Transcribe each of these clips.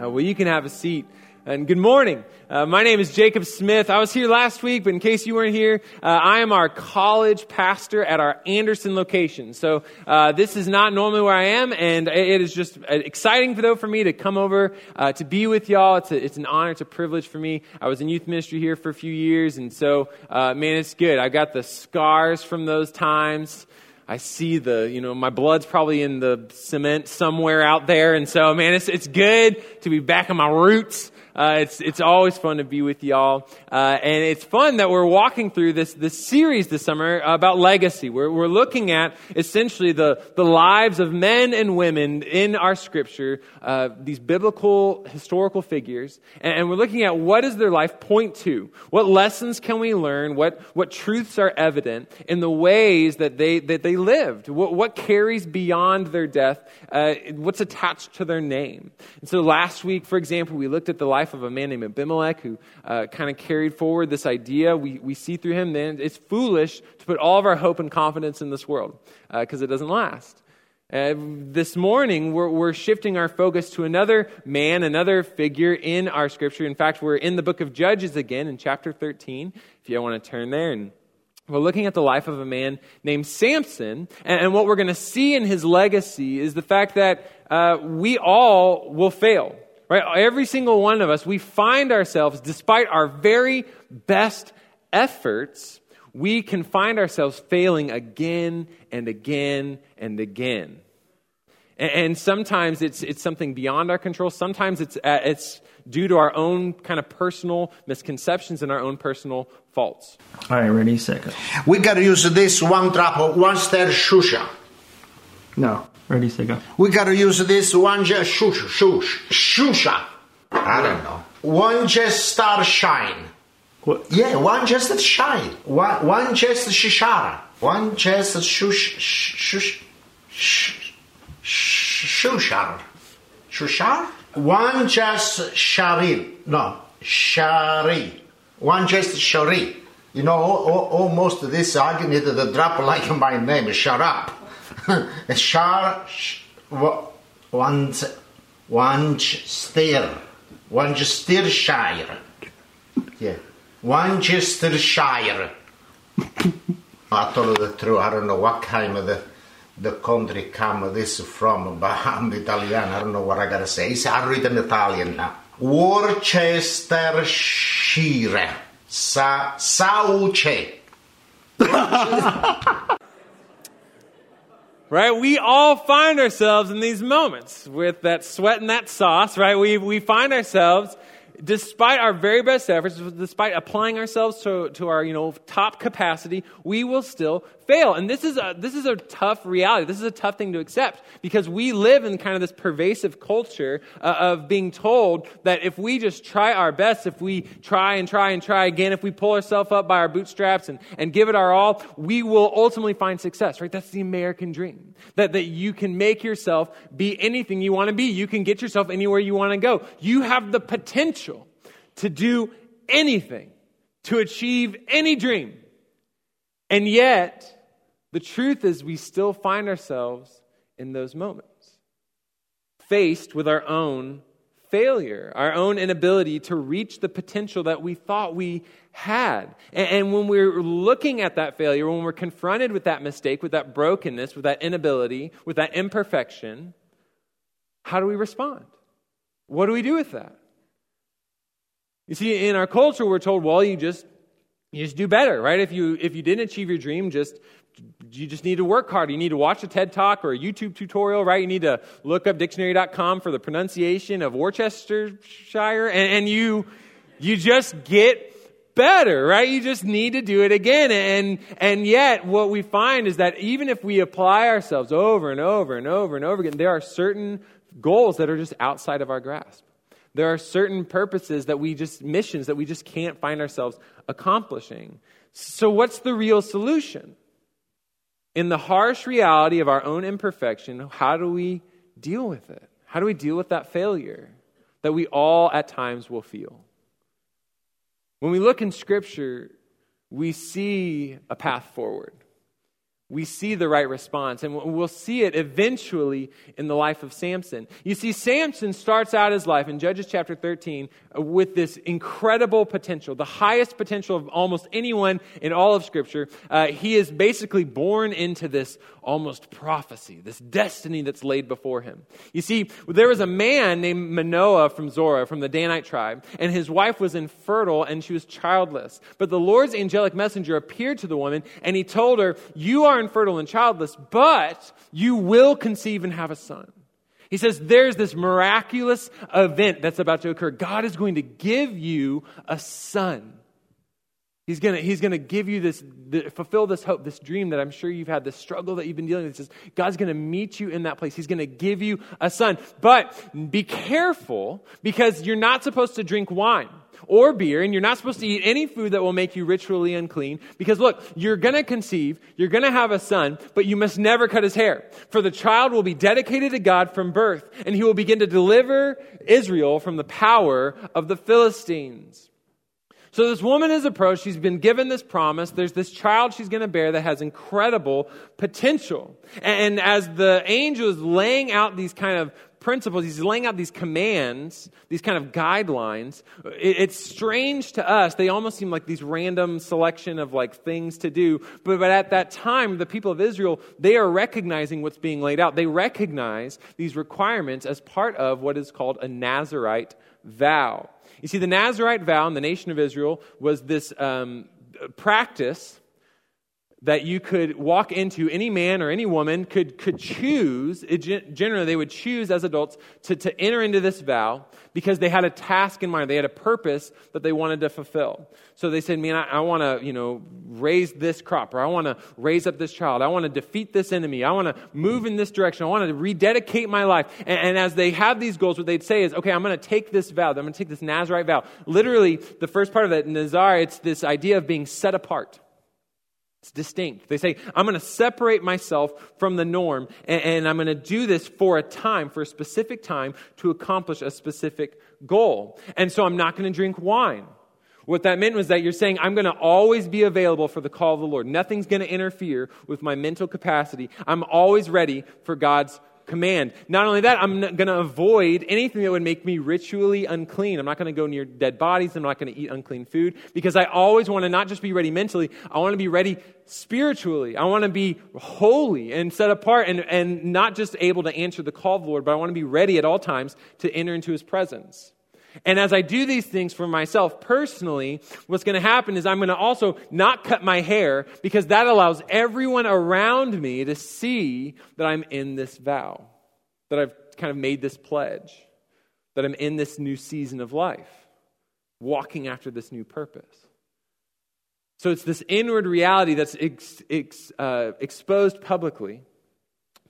Uh, well, you can have a seat. And good morning. Uh, my name is Jacob Smith. I was here last week, but in case you weren't here, uh, I am our college pastor at our Anderson location. So uh, this is not normally where I am, and it is just uh, exciting though for me to come over uh, to be with y'all. It's, a, it's an honor, it's a privilege for me. I was in youth ministry here for a few years, and so uh, man, it's good. I got the scars from those times. I see the, you know, my blood's probably in the cement somewhere out there. And so, man, it's, it's good to be back on my roots. Uh, it's, it's always fun to be with y'all. Uh, and it's fun that we're walking through this, this series this summer about legacy. We're, we're looking at essentially the, the lives of men and women in our scripture, uh, these biblical historical figures. And, and we're looking at what does their life point to? What lessons can we learn? What, what truths are evident in the ways that they, that they lived? What, what carries beyond their death? Uh, what's attached to their name? And so last week, for example, we looked at the life life of a man named Abimelech who uh, kind of carried forward this idea. We, we see through him then it's foolish to put all of our hope and confidence in this world because uh, it doesn't last. Uh, this morning, we're, we're, shifting our focus to another man, another figure in our scripture. In fact, we're in the book of Judges again in chapter 13, if you want to turn there. And we're looking at the life of a man named Samson. And, and what we're going to see in his legacy is the fact that uh, we all will fail. Right? Every single one of us, we find ourselves, despite our very best efforts, we can find ourselves failing again and again and again. And, and sometimes it's, it's something beyond our control. Sometimes it's, uh, it's due to our own kind of personal misconceptions and our own personal faults. All right, ready, second. We got to use this one drop of one star shusha. No. Ready, go. We gotta use this one just shusha, shush, shusha. I don't know. One just star shine. What? Yeah, one just shine. One, one just shishara. One just shush, shush, shush, shushar. Shushar? One just shari. No, shari. One just shari. You know, almost this argument, the drop like my name, shut up. Shar, one, one still, one Worcestershire. Yeah, Worcestershire. I told the truth. I don't know what kind of the the country come this from, but I'm Italian. I don't know what I gotta say. It's, I read in Italian now. Worcestershire. Sa Sauce. right? We all find ourselves in these moments with that sweat and that sauce, right? We, we find ourselves despite our very best efforts, despite applying ourselves to, to our you know, top capacity, we will still fail. And this is, a, this is a tough reality. This is a tough thing to accept because we live in kind of this pervasive culture uh, of being told that if we just try our best, if we try and try and try again, if we pull ourselves up by our bootstraps and, and give it our all, we will ultimately find success, right? That's the American dream. That, that you can make yourself be anything you want to be. You can get yourself anywhere you want to go. You have the potential to do anything, to achieve any dream. And yet, the truth is, we still find ourselves in those moments, faced with our own failure, our own inability to reach the potential that we thought we had. And, when we're looking at that failure, when we're confronted with that mistake, with that brokenness, with that inability, with that imperfection, how do we respond? What do we do with that? You see, in our culture, we're told, well, you just you just do better, right? If you if you didn't achieve your dream, just you just need to work hard. You need to watch a TED Talk or a YouTube tutorial, right? You need to look up dictionary.com for the pronunciation of Worcestershire, and, and you you just get better, right? You just need to do it again. And, and yet, what we find is that even if we apply ourselves over and over and over and over again, there are certain goals that are just outside of our grasp. There are certain purposes that we just, missions that we just can't find ourselves accomplishing. So, what's the real solution? In the harsh reality of our own imperfection, how do we deal with it? How do we deal with that failure that we all at times will feel? When we look in Scripture, we see a path forward. We see the right response. And we'll see it eventually in the life of Samson. You see, Samson starts out his life in Judges chapter 13 uh, with this incredible potential, the highest potential of almost anyone in all of Scripture. Uh, he is basically born into this almost prophecy, this destiny that's laid before him. You see, there was a man named Manoah from Zorah, from the Danite tribe, and his wife was infertile and she was childless. But the Lord's angelic messenger appeared to the woman and he told her, You are infertile and childless, but you will conceive and have a son. He says there's this miraculous event that's about to occur. God is going to give you a son. He's going to, he's to give you this, the, fulfill this hope, this dream that I'm sure you've had, this struggle that you've been dealing with. Says, God's going to meet you in that place. He's going to give you a son. But be careful because you're not supposed to drink wine or beer, and you're not supposed to eat any food that will make you ritually unclean. Because look, you're going to conceive, you're going to have a son, but you must never cut his hair. For the child will be dedicated to God from birth, and he will begin to deliver Israel from the power of the Philistines. So this woman is approached. She's been given this promise. There's this child she's going to bear that has incredible potential. And as the angel is laying out these kind of principles, he's laying out these commands, these kind of guidelines. it's strange to us. They almost seem like these random selection of like things to do. But, at that time, the people of Israel, they are recognizing what's being laid out. They recognize these requirements as part of what is called a Nazarite vow. You see, the Nazarite vow in the nation of Israel was this um, practice that you could walk into any man or any woman could, could choose generally they would choose as adults to, to enter into this vow because they had a task in mind. They had a purpose that they wanted to fulfill. So they said man i, I want to you know raise this crop or i want to raise up this child. I want to defeat this enemy. I want to move in this direction. I want to rededicate my life. And, and as they have these goals what they'd say is okay i'm going to take this vow. I'm going to take this nazarite vow. Literally the first part of it nazar it's this idea of being set apart it's distinct. They say, I'm going to separate myself from the norm, and, and I'm going to do this for a time, for a specific time, to accomplish a specific goal. And so I'm not going to drink wine. What that meant was that you're saying, I'm going to always be available for the call of the Lord. Nothing's going to interfere with my mental capacity. I'm always ready for God's command. Not only that, I'm going to avoid anything that would make me ritually unclean. I'm not going to go near dead bodies. I'm not going to eat unclean food because I always want to not just be ready mentally, I want to be ready spiritually. I want to be holy and set apart and, and not just able to answer the call of the Lord, but I want to be ready at all times to enter into his presence. And as I do these things for myself personally, what's going to happen is I'm going to also not cut my hair because that allows everyone around me to see that I'm in this vow, that I've kind of made this pledge, that I'm in this new season of life, walking after this new purpose. So it's this inward reality that's ex, ex, uh, exposed publicly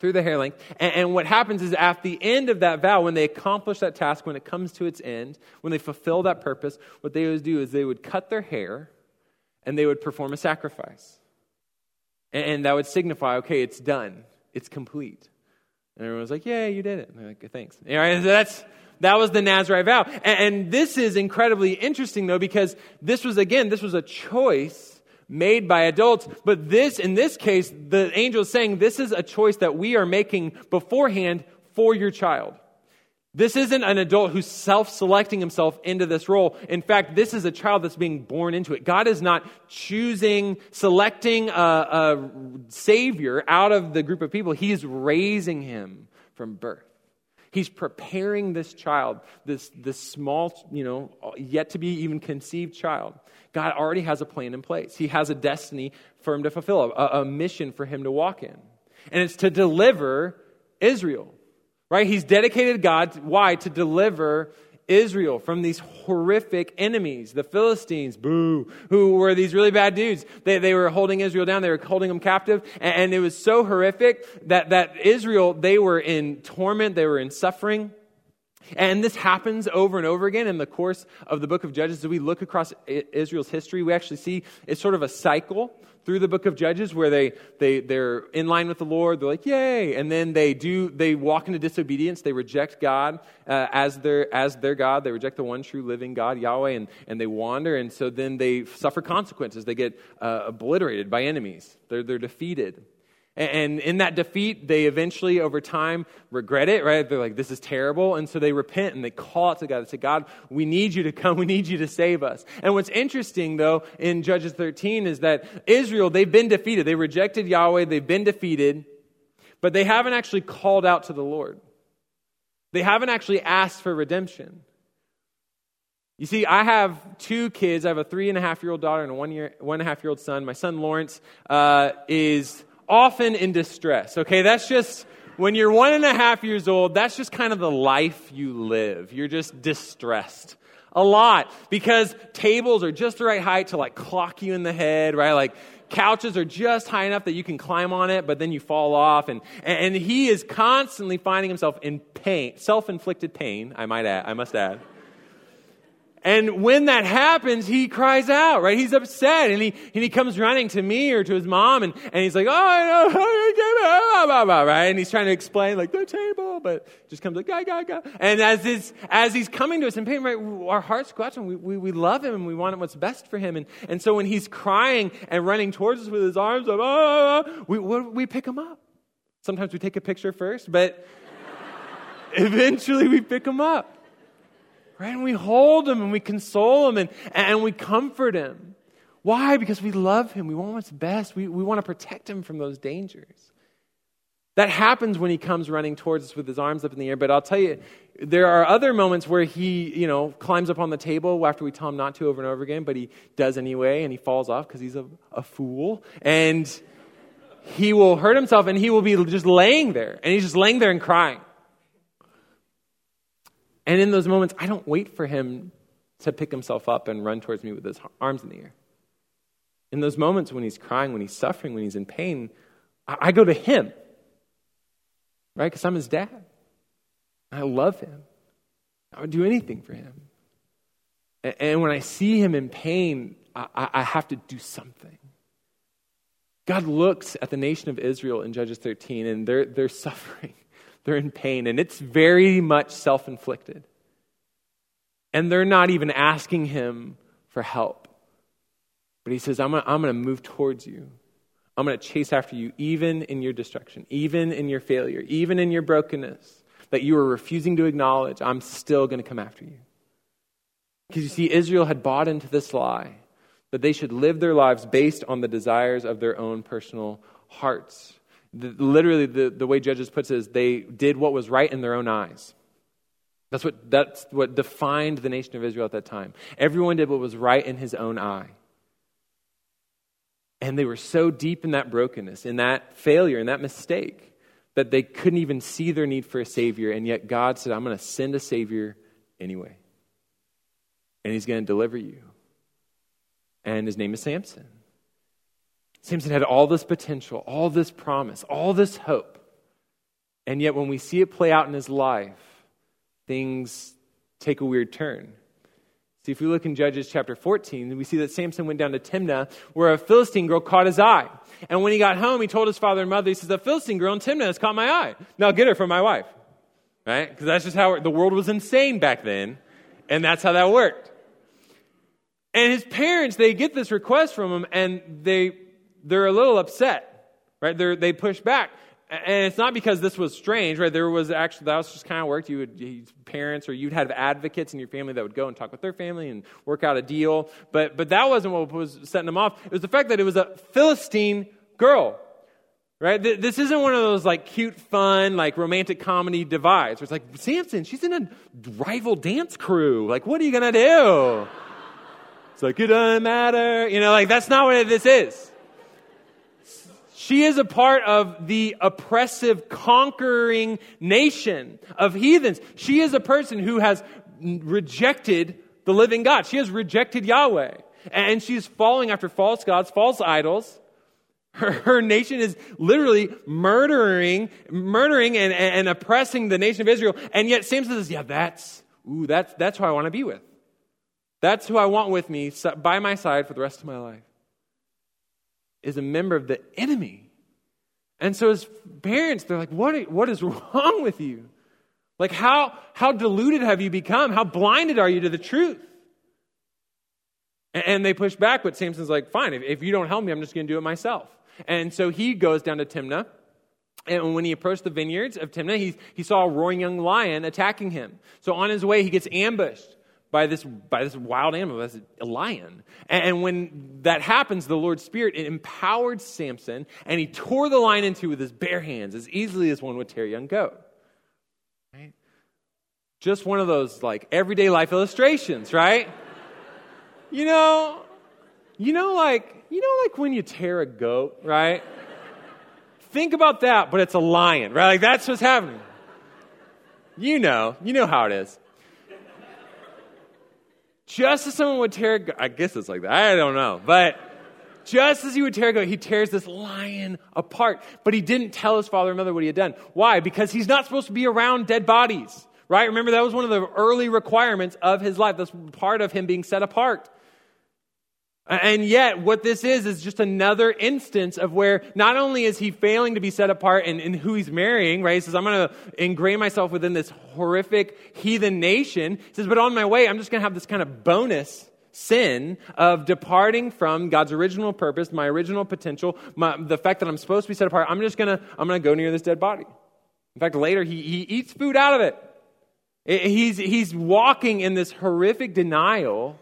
through the hair length. And, and, what happens is at the end of that vow, when they accomplish that task, when it comes to its end, when they fulfill that purpose, what they would do is they would cut their hair and they would perform a sacrifice. And, and that would signify, okay, it's done, it's complete. And everyone was like, yeah, you did it. And they're like, thanks. All right, that's, that was the Nazarite vow. And, and this is incredibly interesting, though, because this was, again, this was a choice made by adults. But this, in this case, the angel is saying this is a choice that we are making beforehand for your child. This isn't an adult who's self selecting himself into this role. In fact, this is a child that's being born into it. God is not choosing, selecting a, a savior out of the group of people, He's raising him from birth. He's preparing this child, this, this small, you know, yet to be even conceived child. God already has a plan in place. He has a destiny for him to fulfill, a, a mission for him to walk in. And it's to deliver Israel, right? He's dedicated God. Why? To deliver Israel from these horrific enemies, the Philistines, boo, who were these really bad dudes. They, they were holding Israel down, they were holding them captive, and, and it was so horrific that, that Israel, they were in torment, they were in suffering. And this happens over and over again in the course of the book of Judges. As we look across Israel's history, we actually see it's sort of a cycle through the book of Judges where they, they, they're in line with the Lord. They're like, yay. And then they do, they walk into disobedience. They reject God uh, as, their, as their God. They reject the one true living God, Yahweh, and, and they wander. And so then they suffer consequences. They get uh, obliterated by enemies. They're, they're defeated. And in that defeat, they eventually, over time, regret it, right? They're like, this is terrible. And so they repent and they call out to God. They say, God, we need you to come. We need you to save us. And what's interesting, though, in Judges 13 is that Israel, they've been defeated. They rejected Yahweh. They've been defeated, but they haven't actually called out to the Lord. They haven't actually asked for redemption. You see, I have two kids. I have a three and a half year old daughter and a one, year, one and a half year old son. My son Lawrence uh, is often in distress. Okay, that's just when you're one and a half years old, that's just kind of the life you live. You're just distressed a lot because tables are just the right height to like clock you in the head, right? Like couches are just high enough that you can climb on it, but then you fall off. And, and he is constantly finding himself in pain, self inflicted pain, I might add, I must add. And when that happens, he cries out, right? He's upset and he, and he comes running to me or to his mom and, and he's like, oh, I know, blah, blah, blah, right? And he's trying to explain like the table, but just comes like, ga, ga, ga. And as this, as he's coming to us in pain, right, our hearts go out to him. We, we, we love him and we want what's best for him. And, and so when he's crying and running towards us with his arms up, oh, oh, oh we, we pick him up. Sometimes we take a picture first, but eventually we pick him up. Right? And we hold him and we console him and, and we comfort him. Why? Because we love him. We want what's best. We, we want to protect him from those dangers. That happens when he comes running towards us with his arms up in the air. But I'll tell you, there are other moments where he, you know, climbs up on the table after we tell him not to over and over again, but he does anyway, and he falls off because he's a, a fool. And he will hurt himself, and he will be just laying there, and he's just laying there and crying. And in those moments, I don't wait for him to pick himself up and run towards me with his arms in the air. In those moments when he's crying, when he's suffering, when he's in pain, I go to him, right? Because I'm his dad. I love him. I would do anything for him. And when I see him in pain, I have to do something. God looks at the nation of Israel in Judges 13, and they're, they're suffering. They're in pain, and it's very much self inflicted. And they're not even asking him for help. But he says, I'm going to move towards you. I'm going to chase after you, even in your destruction, even in your failure, even in your brokenness that you are refusing to acknowledge. I'm still going to come after you. Because you see, Israel had bought into this lie that they should live their lives based on the desires of their own personal hearts. The, literally, the, the way Judges puts it is they did what was right in their own eyes. That's what, that's what defined the nation of Israel at that time. Everyone did what was right in his own eye. And they were so deep in that brokenness, in that failure, in that mistake, that they couldn't even see their need for a Savior. And yet God said, I'm going to send a Savior anyway. And He's going to deliver you. And His name is Samson. Samson had all this potential, all this promise, all this hope. And yet, when we see it play out in his life, things take a weird turn. See, if we look in Judges chapter 14, we see that Samson went down to Timnah, where a Philistine girl caught his eye. And when he got home, he told his father and mother, he says, The Philistine girl in Timnah has caught my eye. Now get her for my wife. Right? Because that's just how it, the world was insane back then. And that's how that worked. And his parents, they get this request from him, and they they're a little upset, right? They're, they push back. And it's not because this was strange, right? There was actually, that was just kind of worked. You would, parents or you'd have advocates in your family that would go and talk with their family and work out a deal. But, but that wasn't what was setting them off. It was the fact that it was a Philistine girl, right? This isn't one of those like cute, fun, like romantic comedy divides where it's like, Samson, she's in a rival dance crew. Like, what are you going to do? It's like, it doesn't matter. You know, like, that's not what this is. She is a part of the oppressive, conquering nation of heathens. She is a person who has rejected the living God. She has rejected Yahweh. And she's following after false gods, false idols. Her, her nation is literally murdering, murdering and, and oppressing the nation of Israel. And yet Samson says, yeah, that's, ooh, that's, that's who I want to be with. That's who I want with me by my side for the rest of my life is a member of the enemy. And so his parents, they're like, what, what is wrong with you? Like, how, how deluded have you become? How blinded are you to the truth? And, and they push back, but Samson's like, fine, if, if you don't help me, I'm just going to do it myself. And so he goes down to Timnah. And when he approached the vineyards of Timnah, he, he saw a roaring young lion attacking him. So on his way, he gets ambushed by this, by this wild animal, this a lion. And, when that happens, the Lord's Spirit it empowered Samson, and he tore the lion in two with his bare hands as easily as one would tear a young goat. Right? Just one of those like everyday life illustrations, right? you know, you know, like you know, like when you tear a goat, right? Think about that, but it's a lion, right? Like that's what's happening. You know, you know how it is. Just as someone would tear, I guess it's like that. I don't know, but just as he would tear a goat, he tears this lion apart. But he didn't tell his father and mother what he had done. Why? Because he's not supposed to be around dead bodies, right? Remember, that was one of the early requirements of his life. That's part of him being set apart. And yet, what this is, is just another instance of where not only is he failing to be set apart in, in who he's marrying, right? He says, I'm going to ingrain myself within this horrific heathen nation. He says, but on my way, I'm just going to have this kind of bonus sin of departing from God's original purpose, my original potential, my, the fact that I'm supposed to be set apart. I'm just going to, I'm going to go near this dead body. In fact, later, he, he eats food out of it. He's, he's walking in this horrific denial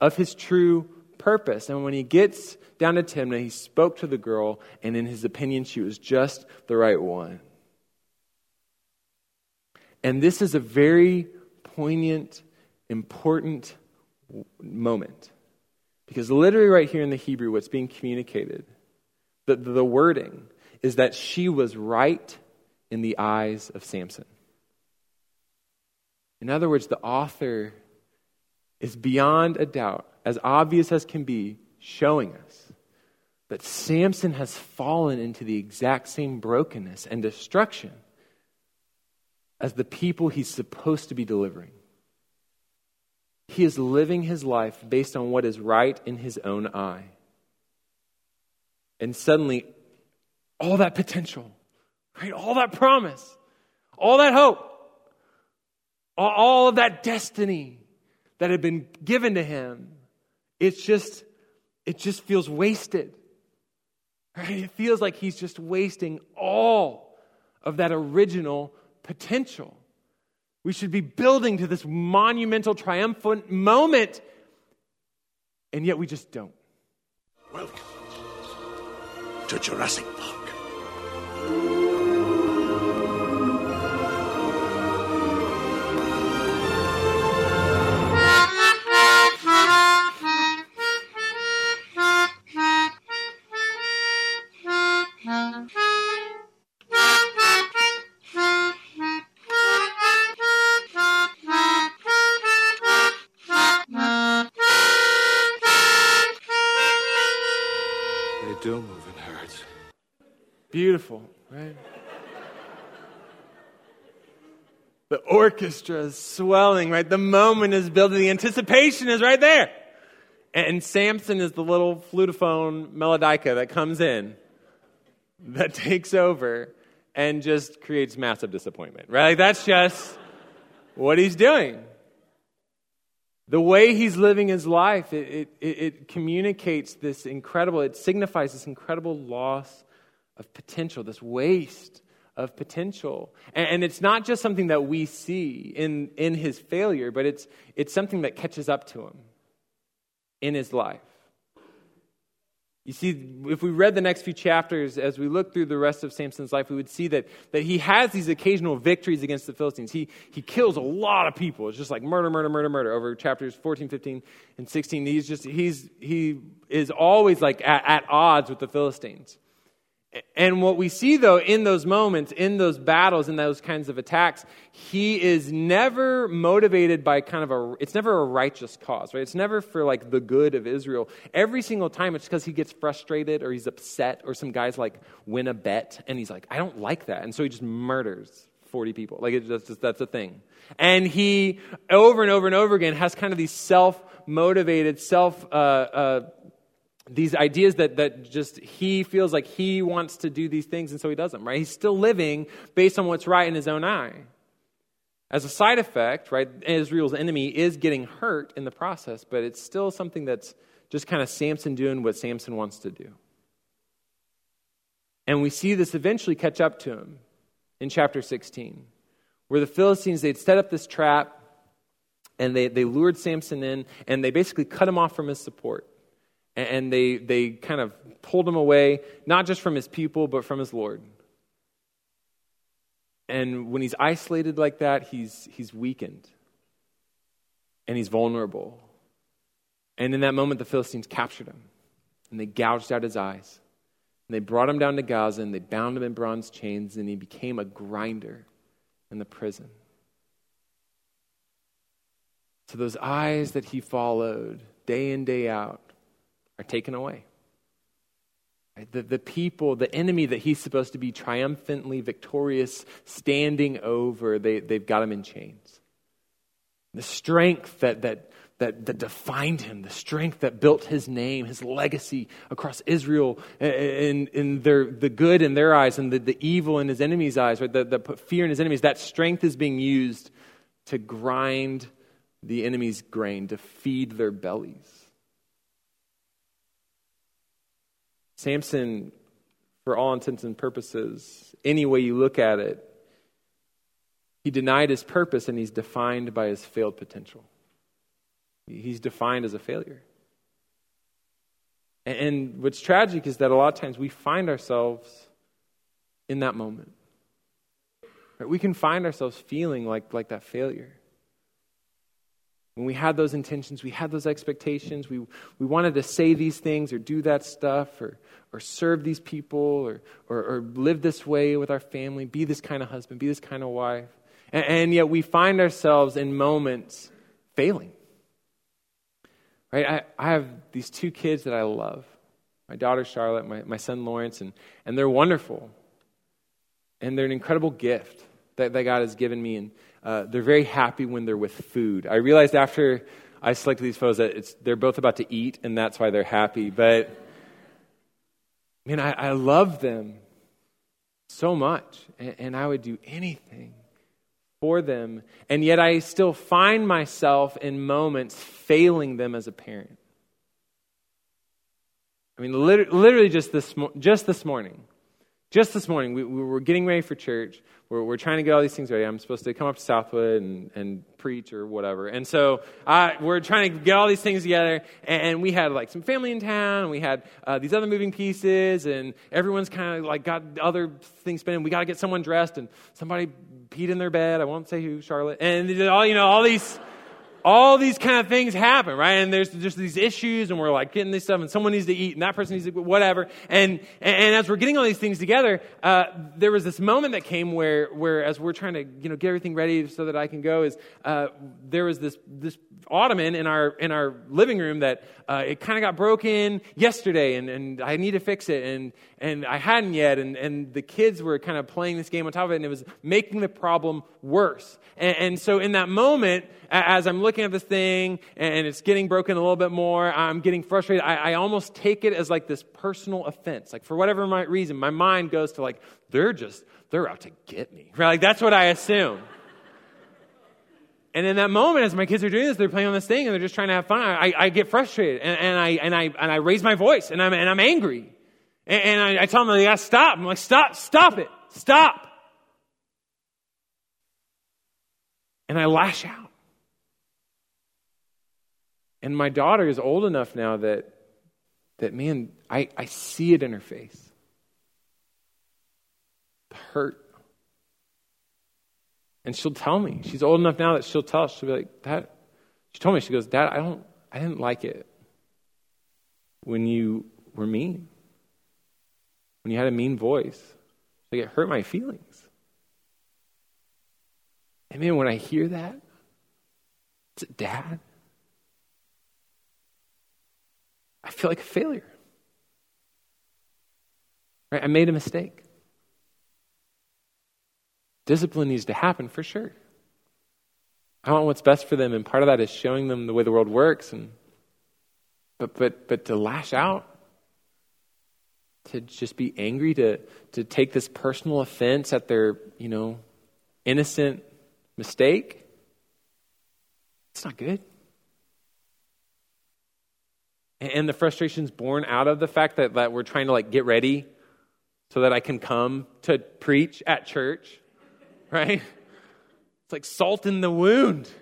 of his true purpose. And when he gets down to Timnah, he spoke to the girl, and in his opinion, she was just the right one. And this is a very poignant, important moment. Because literally, right here in the Hebrew, what's being communicated, the, the wording, is that she was right in the eyes of Samson. In other words, the author is beyond a doubt as obvious as can be, showing us that Samson has fallen into the exact same brokenness and destruction as the people he's supposed to be delivering. He is living his life based on what is right in his own eye. And suddenly, all that potential, right? All that promise, all that hope, all of that destiny that had been given to him it's just, it just feels wasted. Right? It feels like he's just wasting all of that original potential. We should be building to this monumental, triumphant moment, and yet we just don't. Welcome to Jurassic Park. Orchestra is swelling, right? The moment is building, the anticipation is right there. And Samson is the little flutophone melodica that comes in, that takes over, and just creates massive disappointment, right? Like that's just what he's doing. The way he's living his life, it, it, it communicates this incredible, it signifies this incredible loss of potential, this waste of potential. And, and, it's not just something that we see in, in his failure, but it's, it's something that catches up to him in his life. You see, if we read the next few chapters, as we look through the rest of Samson's life, we would see that, that he has these occasional victories against the Philistines. He, he kills a lot of people. It's just like murder, murder, murder, murder over chapters 14, 15, and 16. He's just, he's, he is always like at, at odds with the Philistines. And what we see, though, in those moments, in those battles, in those kinds of attacks, he is never motivated by kind of a, it's never a righteous cause, right? It's never for like the good of Israel. Every single time, it's because he gets frustrated or he's upset or some guys like win a bet and he's like, I don't like that. And so he just murders 40 people. Like, it's just, that's a thing. And he, over and over and over again, has kind of these self motivated, self, uh, uh, these ideas that, that just he feels like he wants to do these things and so he does them, right? He's still living based on what's right in his own eye. As a side effect, right, Israel's enemy is getting hurt in the process, but it's still something that's just kind of Samson doing what Samson wants to do. And we see this eventually catch up to him in chapter 16, where the Philistines, they'd set up this trap and they, they lured Samson in and they basically cut him off from his support. And they, they kind of pulled him away, not just from his people, but from his Lord. And when he's isolated like that, he's, he's weakened and he's vulnerable. And in that moment, the Philistines captured him and they gouged out his eyes. And they brought him down to Gaza and they bound him in bronze chains, and he became a grinder in the prison. So those eyes that he followed day in, day out are taken away. The, the people, the enemy that he's supposed to be triumphantly victorious, standing over, they, they've got him in chains. The strength that, that, that, that defined him, the strength that built his name, his legacy across Israel, and, and their, the good in their eyes and the, the evil in his enemies' eyes, right? that put fear in his enemies, that strength is being used to grind the enemy's grain, to feed their bellies. Samson, for all intents and purposes, any way you look at it, he denied his purpose and he's defined by his failed potential. He's defined as a failure. And what's tragic is that a lot of times we find ourselves in that moment. We can find ourselves feeling like, like that failure. When we had those intentions, we had those expectations, we, we wanted to say these things or do that stuff or, or serve these people or, or, or live this way with our family, be this kind of husband, be this kind of wife. And, and yet we find ourselves in moments failing. Right? I, I have these two kids that I love my daughter Charlotte, my, my son Lawrence, and, and they're wonderful. And they're an incredible gift that, that God has given me. And uh, they're very happy when they're with food. I realized after I selected these photos that they're both about to eat, and that's why they're happy. But, man, I, I love them so much, and, and I would do anything for them. And yet I still find myself in moments failing them as a parent. I mean, literally just this, just this morning. Just this morning, we, we were getting ready for church. We're, we're trying to get all these things ready. I'm supposed to come up to Southwood and, and preach or whatever. And so uh, we're trying to get all these things together. And, and we had like some family in town. And we had uh, these other moving pieces. And everyone's kind of like got other things spinning. We got to get someone dressed. And somebody peed in their bed. I won't say who, Charlotte. And all, you know, all these all these kind of things happen, right? And there's just these issues, and we're like getting this stuff, and someone needs to eat, and that person needs to whatever. And and as we're getting all these things together, uh, there was this moment that came where where as we're trying to you know get everything ready so that I can go, is uh, there was this this ottoman in our in our living room that uh, it kind of got broken yesterday, and and I need to fix it, and and I hadn't yet, and and the kids were kind of playing this game on top of it, and it was making the problem worse. And, and so in that moment, as I'm looking at this thing and it's getting broken a little bit more, I'm getting frustrated. I, I almost take it as like this personal offense. Like for whatever my reason, my mind goes to like, they're just, they're out to get me. Right? Like that's what I assume. And in that moment, as my kids are doing this, they're playing on this thing and they're just trying to have fun. I, I get frustrated and, and, I, and, I, and I raise my voice and I'm, and I'm angry. And, and I, I tell them, they gotta stop. I'm like, stop, stop it, stop. And I lash out. And my daughter is old enough now that, that man, I, I see it in her face. The hurt. And she'll tell me. She's old enough now that she'll tell. She'll be like, Dad, she told me, she goes, Dad, I don't, I didn't like it when you were mean. When you had a mean voice. Like, it hurt my feelings. And man, when I hear that, it's dad. I feel like a failure. Right? I made a mistake. Discipline needs to happen for sure. I want what's best for them, and part of that is showing them the way the world works. And but but but to lash out, to just be angry, to to take this personal offense at their you know innocent mistake, it's not good. And the frustration's born out of the fact that, that we're trying to like get ready so that I can come to preach at church, right? It's like salt in the wound so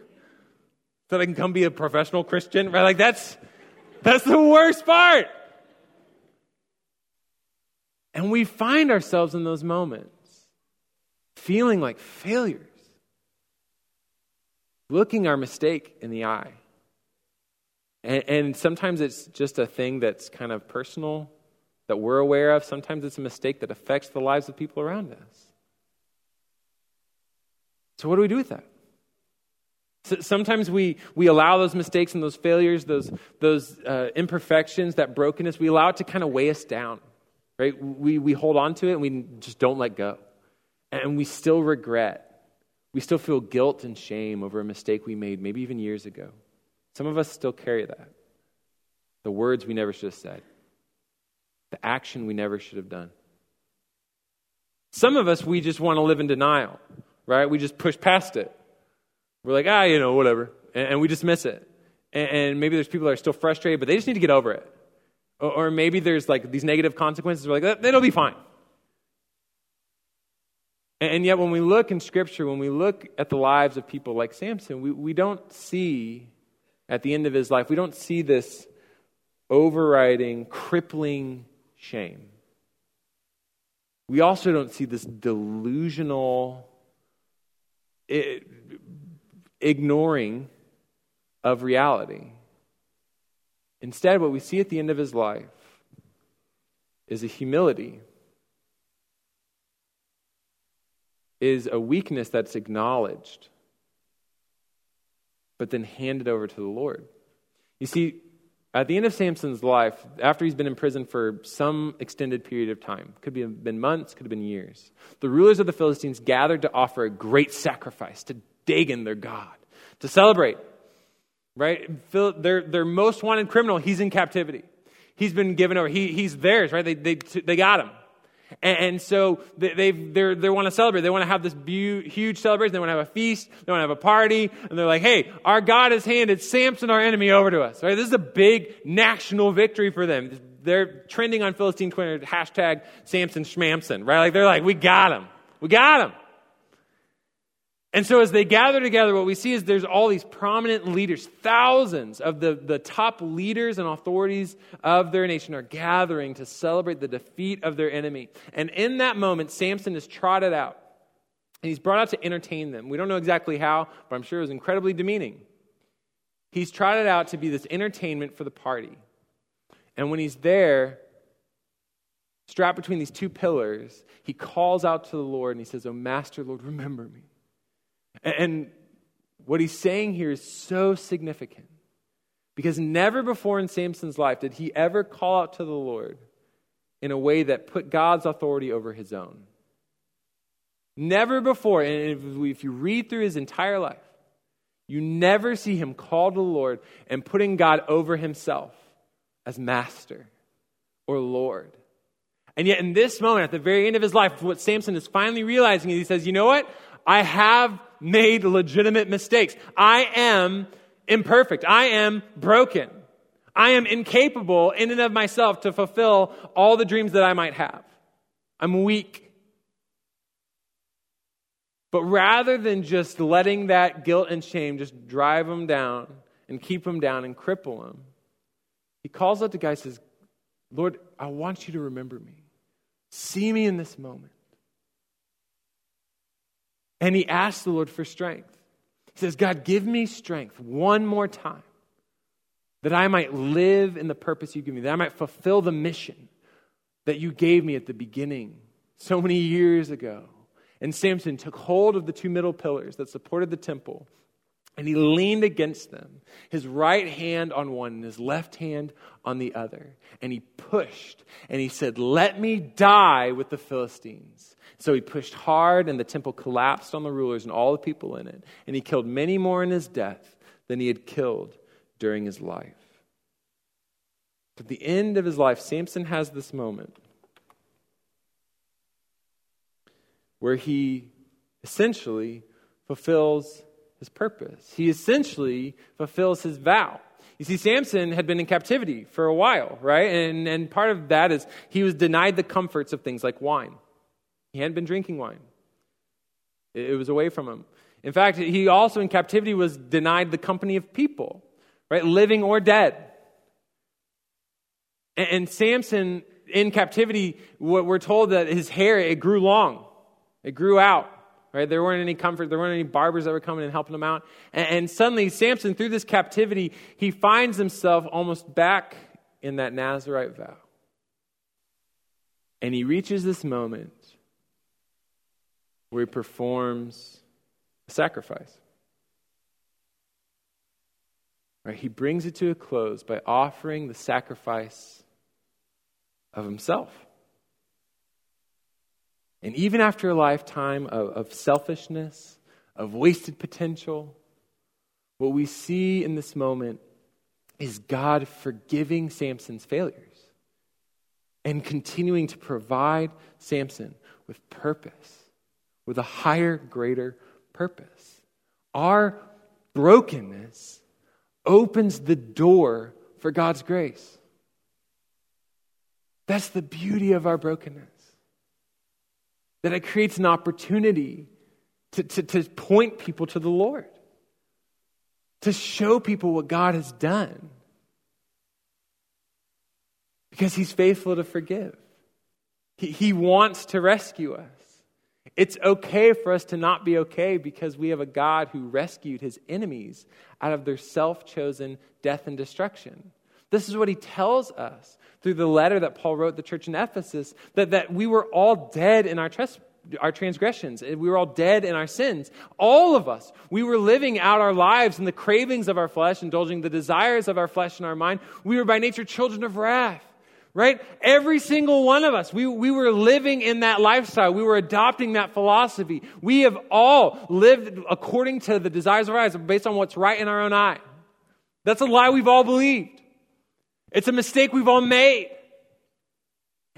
that I can come be a professional Christian, right? Like that's that's the worst part. And we find ourselves in those moments feeling like failures, looking our mistake in the eye. And, and, sometimes it's just a thing that's kind of personal that we're aware of. Sometimes it's a mistake that affects the lives of people around us. So, what do we do with that? So sometimes we, we allow those mistakes and those failures, those, those uh, imperfections, that brokenness, we allow it to kind of weigh us down. Right? We, we hold on to it and we just don't let go. And we still regret. We still feel guilt and shame over a mistake we made, maybe even years ago. Some of us still carry that. The words we never should have said, the action we never should have done. Some of us, we just want to live in denial, right? We just push past it. We're like, ah, you know, whatever. And, and we dismiss it. And, and, maybe there's people that are still frustrated, but they just need to get over it. Or, or maybe there's like these negative consequences. We're like, it'll be fine. And, and yet, when we look in Scripture, when we look at the lives of people like Samson, we, we don't see at the end of his life, we don't see this overriding, crippling shame. We also don't see this delusional ignoring of reality. Instead, what we see at the end of his life is a humility, is a weakness that's acknowledged, but then hand it over to the Lord. You see, at the end of Samson's life, after he's been in prison for some extended period of time, could have been months, could have been years, the rulers of the Philistines gathered to offer a great sacrifice to Dagon, their God, to celebrate. Right? Their, their most wanted criminal, he's in captivity. He's been given over. He, he's theirs, right? They, they, they got him. And, so they, they, they want to celebrate. They want to have this huge celebration. They want to have a feast. They want to have a party. And they're like, hey, our God has handed Samson, our enemy, over to us. Right? This is a big national victory for them. They're trending on Philistine Twitter, hashtag Samson Schmamson, right? Like they're like, we got him. We got him. And so, as they gather together, what we see is there's all these prominent leaders. Thousands of the, the top leaders and authorities of their nation are gathering to celebrate the defeat of their enemy. And in that moment, Samson is trotted out. And he's brought out to entertain them. We don't know exactly how, but I'm sure it was incredibly demeaning. He's trotted out to be this entertainment for the party. And when he's there, strapped between these two pillars, he calls out to the Lord and he says, Oh, Master, Lord, remember me. And what he's saying here is so significant because never before in Samson's life did he ever call out to the Lord in a way that put God's authority over his own. Never before, and if you read through his entire life, you never see him call to the Lord and putting God over himself as master or Lord. And yet, in this moment, at the very end of his life, what Samson is finally realizing is he says, You know what? I have made legitimate mistakes. I am imperfect. I am broken. I am incapable in and of myself to fulfill all the dreams that I might have. I'm weak. But rather than just letting that guilt and shame just drive him down and keep him down and cripple him, he calls out to God and says, Lord, I want you to remember me. See me in this moment. And he asked the Lord for strength. He says, God, give me strength one more time that I might live in the purpose you give me, that I might fulfill the mission that you gave me at the beginning so many years ago. And Samson took hold of the two middle pillars that supported the temple and he leaned against them, his right hand on one and his left hand on the other. And he pushed and he said, Let me die with the Philistines. So he pushed hard, and the temple collapsed on the rulers and all the people in it. And he killed many more in his death than he had killed during his life. At the end of his life, Samson has this moment where he essentially fulfills his purpose. He essentially fulfills his vow. You see, Samson had been in captivity for a while, right? And, and part of that is he was denied the comforts of things like wine. He hadn't been drinking wine, it, was away from him. In fact, he also in captivity was denied the company of people, right? Living or dead. And, and Samson in captivity, we're told that his hair, it grew long. It grew out. Right? There weren't any comfort. There weren't any barbers that were coming and helping him out. And, and suddenly, Samson, through this captivity, he finds himself almost back in that Nazarite vow. And he reaches this moment where he performs a sacrifice. Right? He brings it to a close by offering the sacrifice of himself. And even after a lifetime of, of selfishness, of wasted potential, what we see in this moment is God forgiving Samson's failures and continuing to provide Samson with purpose, with a higher, greater purpose. Our brokenness opens the door for God's grace. That's the beauty of our brokenness that it creates an opportunity to, to, to point people to the Lord, to show people what God has done. Because He's faithful to forgive, He, he wants to rescue us. It's okay for us to not be okay because we have a God who rescued his enemies out of their self chosen death and destruction. This is what he tells us through the letter that Paul wrote the church in Ephesus that, that we were all dead in our, our transgressions. We were all dead in our sins. All of us. We were living out our lives in the cravings of our flesh, indulging the desires of our flesh and our mind. We were by nature children of wrath. Right? Every single one of us, we, we were living in that lifestyle. We were adopting that philosophy. We have all lived according to the desires of our eyes, based on what's right in our own eye. That's a lie we've all believed. It's a mistake we've all made.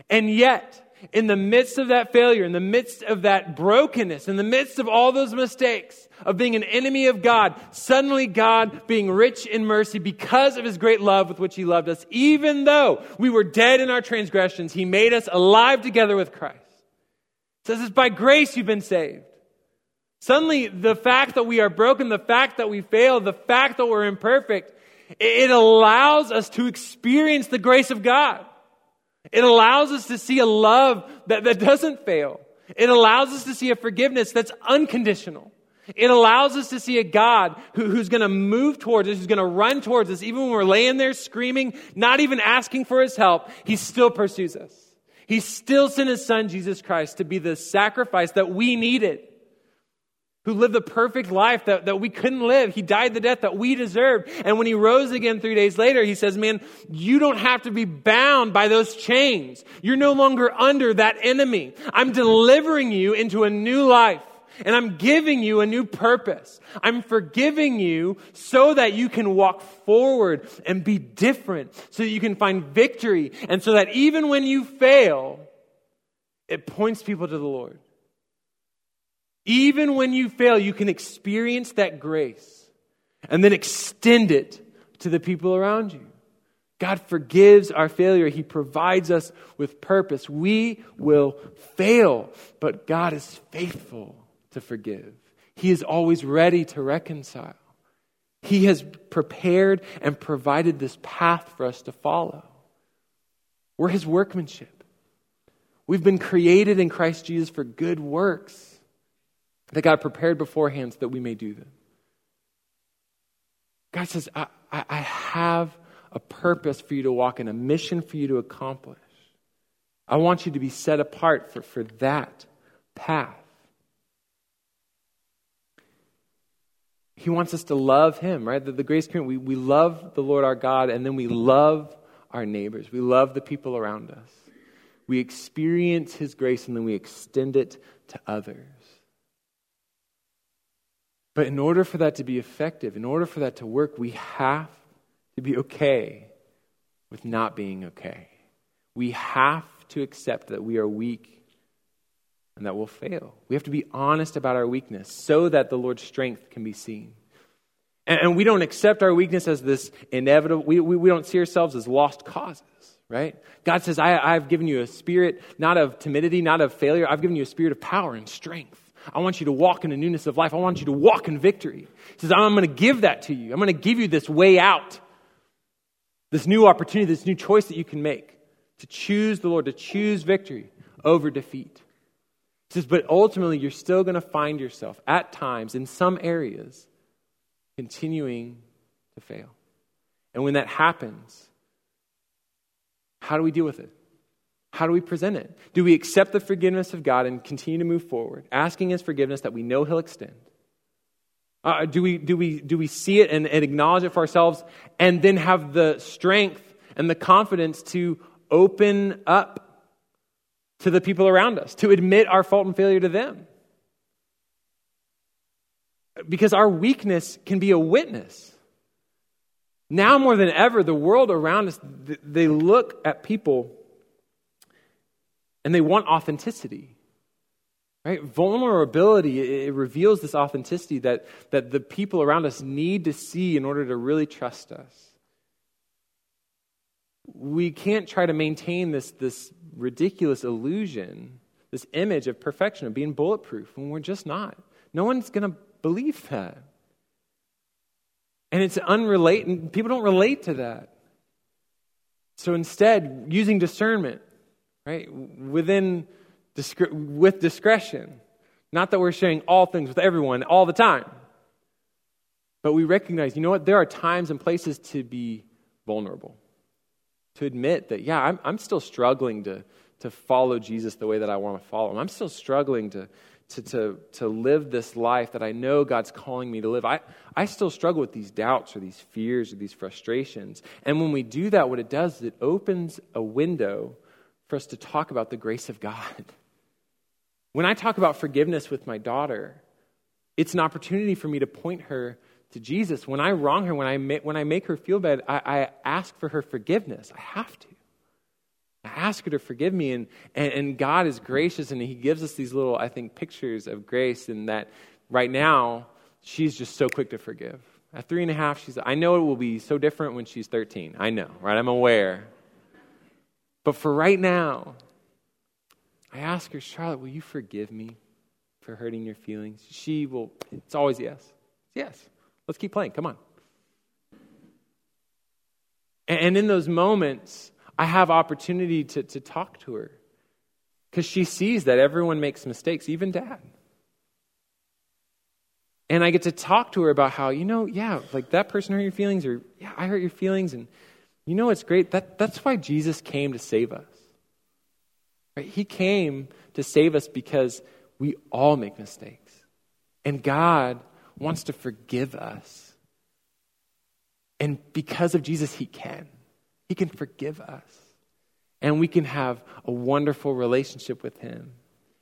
And yet, in the midst of that failure, in the midst of that brokenness, in the midst of all those mistakes, of being an enemy of God, suddenly God being rich in mercy because of his great love with which he loved us, even though we were dead in our transgressions, he made us alive together with Christ. Says it's by grace you've been saved. Suddenly, the fact that we are broken, the fact that we fail, the fact that we're imperfect, it allows us to experience the grace of God. It allows us to see a love that, that doesn't fail. It allows us to see a forgiveness that's unconditional. It allows us to see a God who, who's going to move towards us, who's going to run towards us, even when we're laying there screaming, not even asking for his help. He still pursues us. He still sent his son, Jesus Christ, to be the sacrifice that we needed who lived the perfect life that, that we couldn't live. He died the death that we deserved. And when he rose again three days later, he says, Man, you don't have to be bound by those chains. You're no longer under that enemy. I'm delivering you into a new life. And I'm giving you a new purpose. I'm forgiving you so that you can walk forward and be different, so that you can find victory, and so that even when you fail, it points people to the Lord. Even when you fail, you can experience that grace and then extend it to the people around you. God forgives our failure. He provides us with purpose. We will fail, but God is faithful to forgive. He is always ready to reconcile. He has prepared and provided this path for us to follow. We're His workmanship. We've been created in Christ Jesus for good works that God prepared beforehand so that we may do them. God says, I, I, I have a purpose for you to walk in, a mission for you to accomplish. I want you to be set apart for, for that path. He wants us to love Him, right? The, the grace community, we, we love the Lord our God, and then we love our neighbors. We love the people around us. We experience His grace, and then we extend it to others. But in order for that to be effective, in order for that to work, we have to be okay with not being okay. We have to accept that we are weak and that we'll fail. We have to be honest about our weakness so that the Lord's strength can be seen. And, we don't accept our weakness as this inevitable, we, we, we don't see ourselves as lost causes, right? God says, I, I've given you a spirit not of timidity, not of failure. I've given you a spirit of power and strength. I want you to walk in the newness of life. I want you to walk in victory. He says, I'm going to give that to you. I'm going to give you this way out, this new opportunity, this new choice that you can make to choose the Lord, to choose victory over defeat. He says, but ultimately, you're still going to find yourself at times in some areas continuing to fail. And when that happens, how do we deal with it? How do we present it? Do we accept the forgiveness of God and continue to move forward, asking His forgiveness that we know He'll extend? Uh, do, we, do, we, do we see it and, and acknowledge it for ourselves and then have the strength and the confidence to open up to the people around us, to admit our fault and failure to them? Because our weakness can be a witness. Now more than ever, the world around us, they look at people and they want authenticity. Right? Vulnerability, it reveals this authenticity that, that the people around us need to see in order to really trust us. We can't try to maintain this, this ridiculous illusion, this image of perfection, of being bulletproof, when we're just not. No one's going to believe that. And it's unrelated, people don't relate to that. So instead, using discernment, right? Within with discretion. Not that we're sharing all things with everyone all the time. But we recognize, you know what? There are times and places to be vulnerable. To admit that, yeah, I'm, I'm still struggling to, to follow Jesus the way that I want to follow him. I'm still struggling to, to, to, to live this life that I know God's calling me to live. I, I still struggle with these doubts or these fears or these frustrations. And when we do that, what it does is it opens a window for us to talk about the grace of God. When I talk about forgiveness with my daughter, it's an opportunity for me to point her to Jesus. When I wrong her, when I make, when I make her feel bad, I, I ask for her forgiveness. I have to. I ask her to forgive me, and, and, and God is gracious, and He gives us these little, I think, pictures of grace, and that right now, she's just so quick to forgive. At three and a half, she's, I know it will be so different when she's 13. I know, right? I'm aware. But for right now, I ask her, Charlotte, will you forgive me for hurting your feelings? She will, it's always yes. Yes. Let's keep playing. Come on. And in those moments, I have opportunity to, to talk to her because she sees that everyone makes mistakes, even dad. And I get to talk to her about how, you know, yeah, like that person hurt your feelings, or yeah, I hurt your feelings, and you know what's great? That, that's why Jesus came to save us. Right? He came to save us because we all make mistakes. And God wants to forgive us. And because of Jesus, He can. He can forgive us. And we can have a wonderful relationship with Him.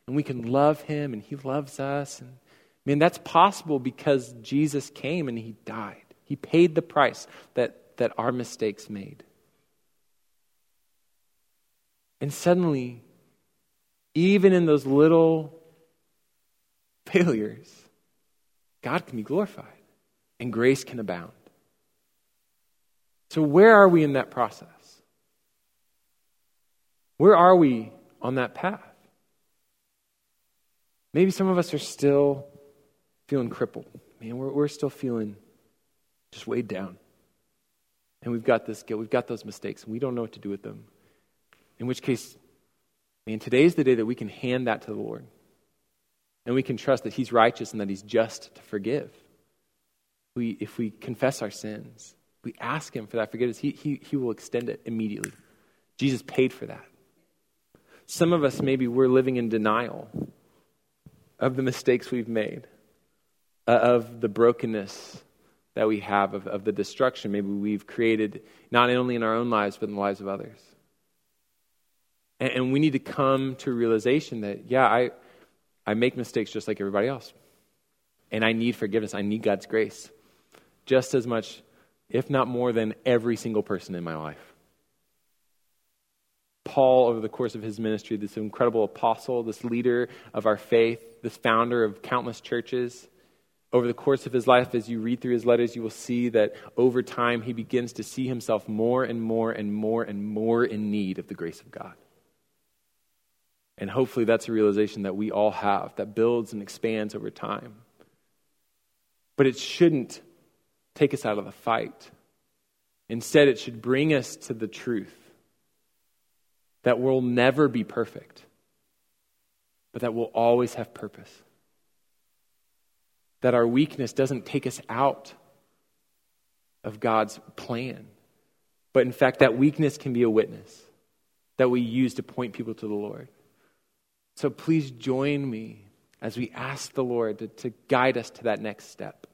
And we can love Him, and He loves us. And I mean, that's possible because Jesus came and He died. He paid the price that that our mistakes made. And suddenly, even in those little failures, God can be glorified and grace can abound. So, where are we in that process? Where are we on that path? Maybe some of us are still feeling crippled. Man, we're, we're still feeling just weighed down. And we've got this guilt, we've got those mistakes, and we don't know what to do with them. In which case, man, today is the day that we can hand that to the Lord. And we can trust that He's righteous and that He's just to forgive. We, if we confess our sins, we ask Him for that forgiveness, he, he, he will extend it immediately. Jesus paid for that. Some of us, maybe we're living in denial of the mistakes we've made, uh, of the brokenness that we have of, of the destruction maybe we've created, not only in our own lives, but in the lives of others. And, and we need to come to realization that, yeah, I, I make mistakes just like everybody else. And I need forgiveness. I need God's grace just as much, if not more, than every single person in my life. Paul, over the course of his ministry, this incredible apostle, this leader of our faith, this founder of countless churches, over the course of his life, as you read through his letters, you will see that over time he begins to see himself more and more and more and more in need of the grace of God. And hopefully, that's a realization that we all have that builds and expands over time. But it shouldn't take us out of the fight. Instead, it should bring us to the truth that we'll never be perfect, but that we'll always have purpose that our weakness doesn't take us out of God's plan, but in fact, that weakness can be a witness that we use to point people to the Lord. So please join me as we ask the Lord to, to guide us to that next step.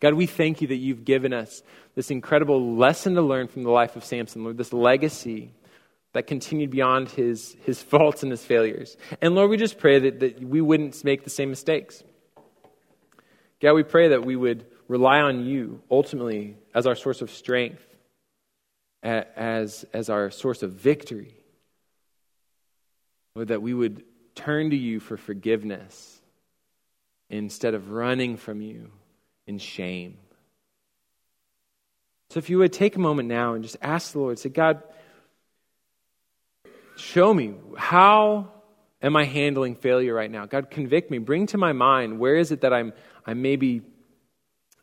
God, we thank you that you've given us this incredible lesson to learn from the life of Samson, Lord, this legacy that continued beyond his, his faults and his failures. And Lord, we just pray that, that we wouldn't make the same mistakes. God, we pray that we would rely on you ultimately as our source of strength, as, as our source of victory. Lord, that we would turn to you for forgiveness instead of running from you in shame. So if you would take a moment now and just ask the Lord, say, God, show me how am I handling failure right now? God, convict me. Bring to my mind where is it that I'm I maybe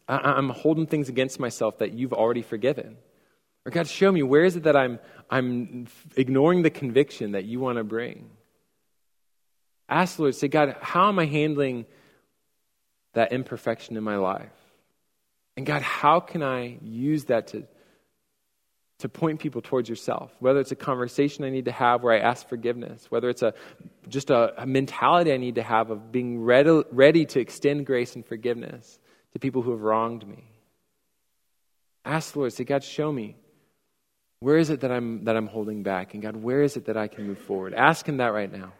I'm holding things against myself that you've already forgiven. Or God, show me where is it that I'm I'm ignoring the conviction that you want to bring. Ask the Lord, say, God, how am I handling that imperfection in my life? And God, how can I use that to to point people towards yourself, whether it's a conversation I need to have where I ask forgiveness, whether it's a, just a, a mentality I need to have of being ready, ready to extend grace and forgiveness to people who have wronged me. Ask the Lord, say, God, show me. Where is it that I'm, that I'm holding back? And God, where is it that I can move forward? Ask Him that right now.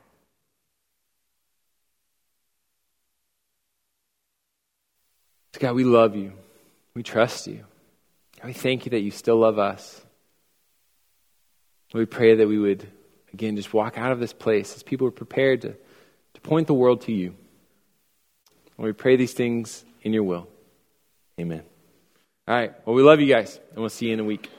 God, we love you. We trust you. We thank you that you still love us. We pray that we would, again, just walk out of this place as people are prepared to, to point the world to you. And we pray these things in your will. Amen. All right. Well, we love you guys, and we'll see you in a week.